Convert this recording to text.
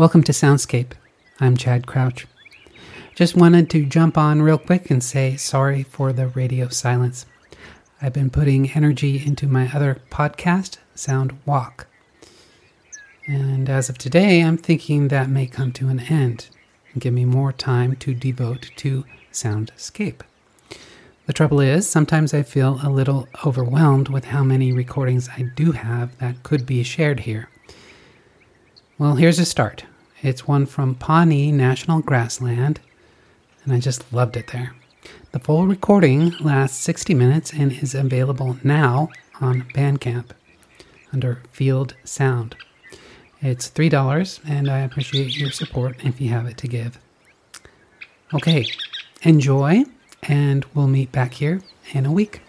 Welcome to Soundscape. I'm Chad Crouch. Just wanted to jump on real quick and say sorry for the radio silence. I've been putting energy into my other podcast, Sound Walk. And as of today, I'm thinking that may come to an end and give me more time to devote to Soundscape. The trouble is, sometimes I feel a little overwhelmed with how many recordings I do have that could be shared here. Well, here's a start. It's one from Pawnee National Grassland, and I just loved it there. The full recording lasts 60 minutes and is available now on Bandcamp under Field Sound. It's $3, and I appreciate your support if you have it to give. Okay, enjoy, and we'll meet back here in a week.